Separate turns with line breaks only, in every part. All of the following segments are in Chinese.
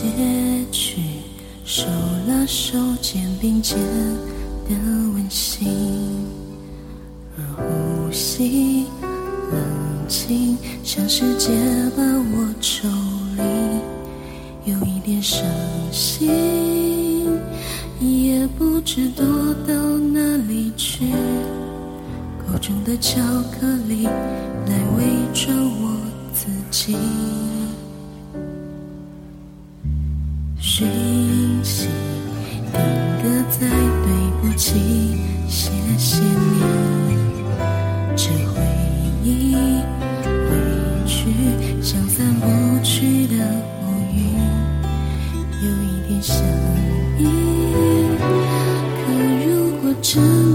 结局手拉手肩并肩的温馨而呼吸冷清像世界把我抽离有一点伤心也不知躲到哪里去口中的巧克力来伪装我自己。讯息定格在对不起，谢谢你，这回忆委屈，像散不去的乌云，有一点想你。可如果真。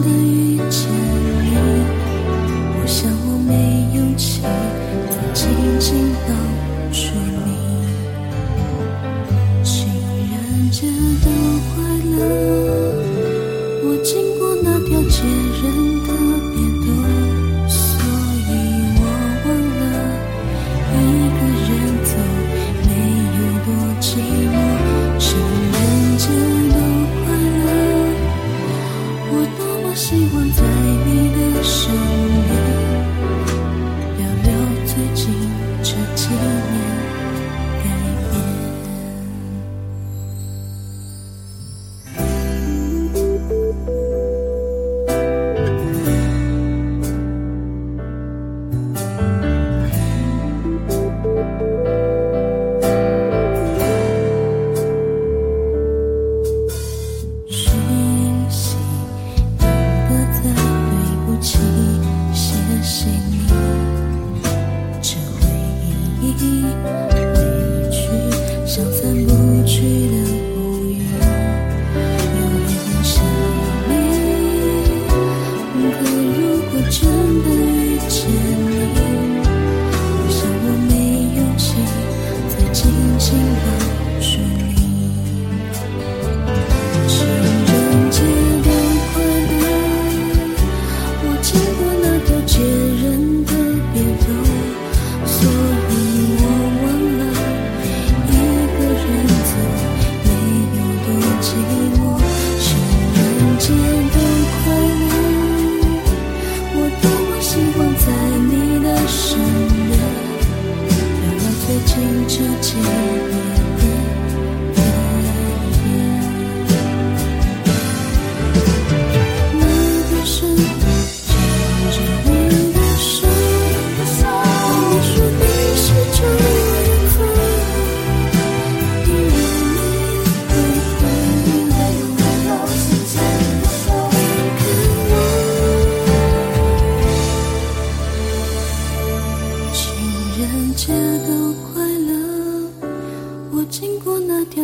你离去像散不去的乌云有一想你可如果真的遇见你我想我没勇气再紧紧抱纠结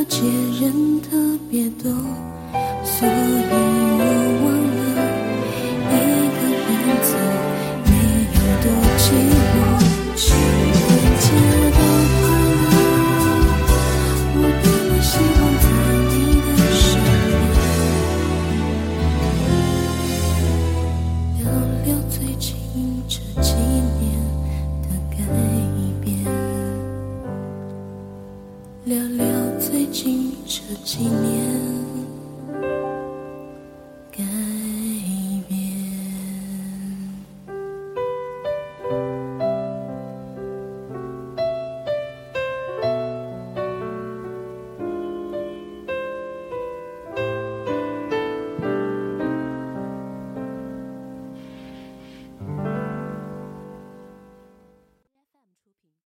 见人特别多所以一年。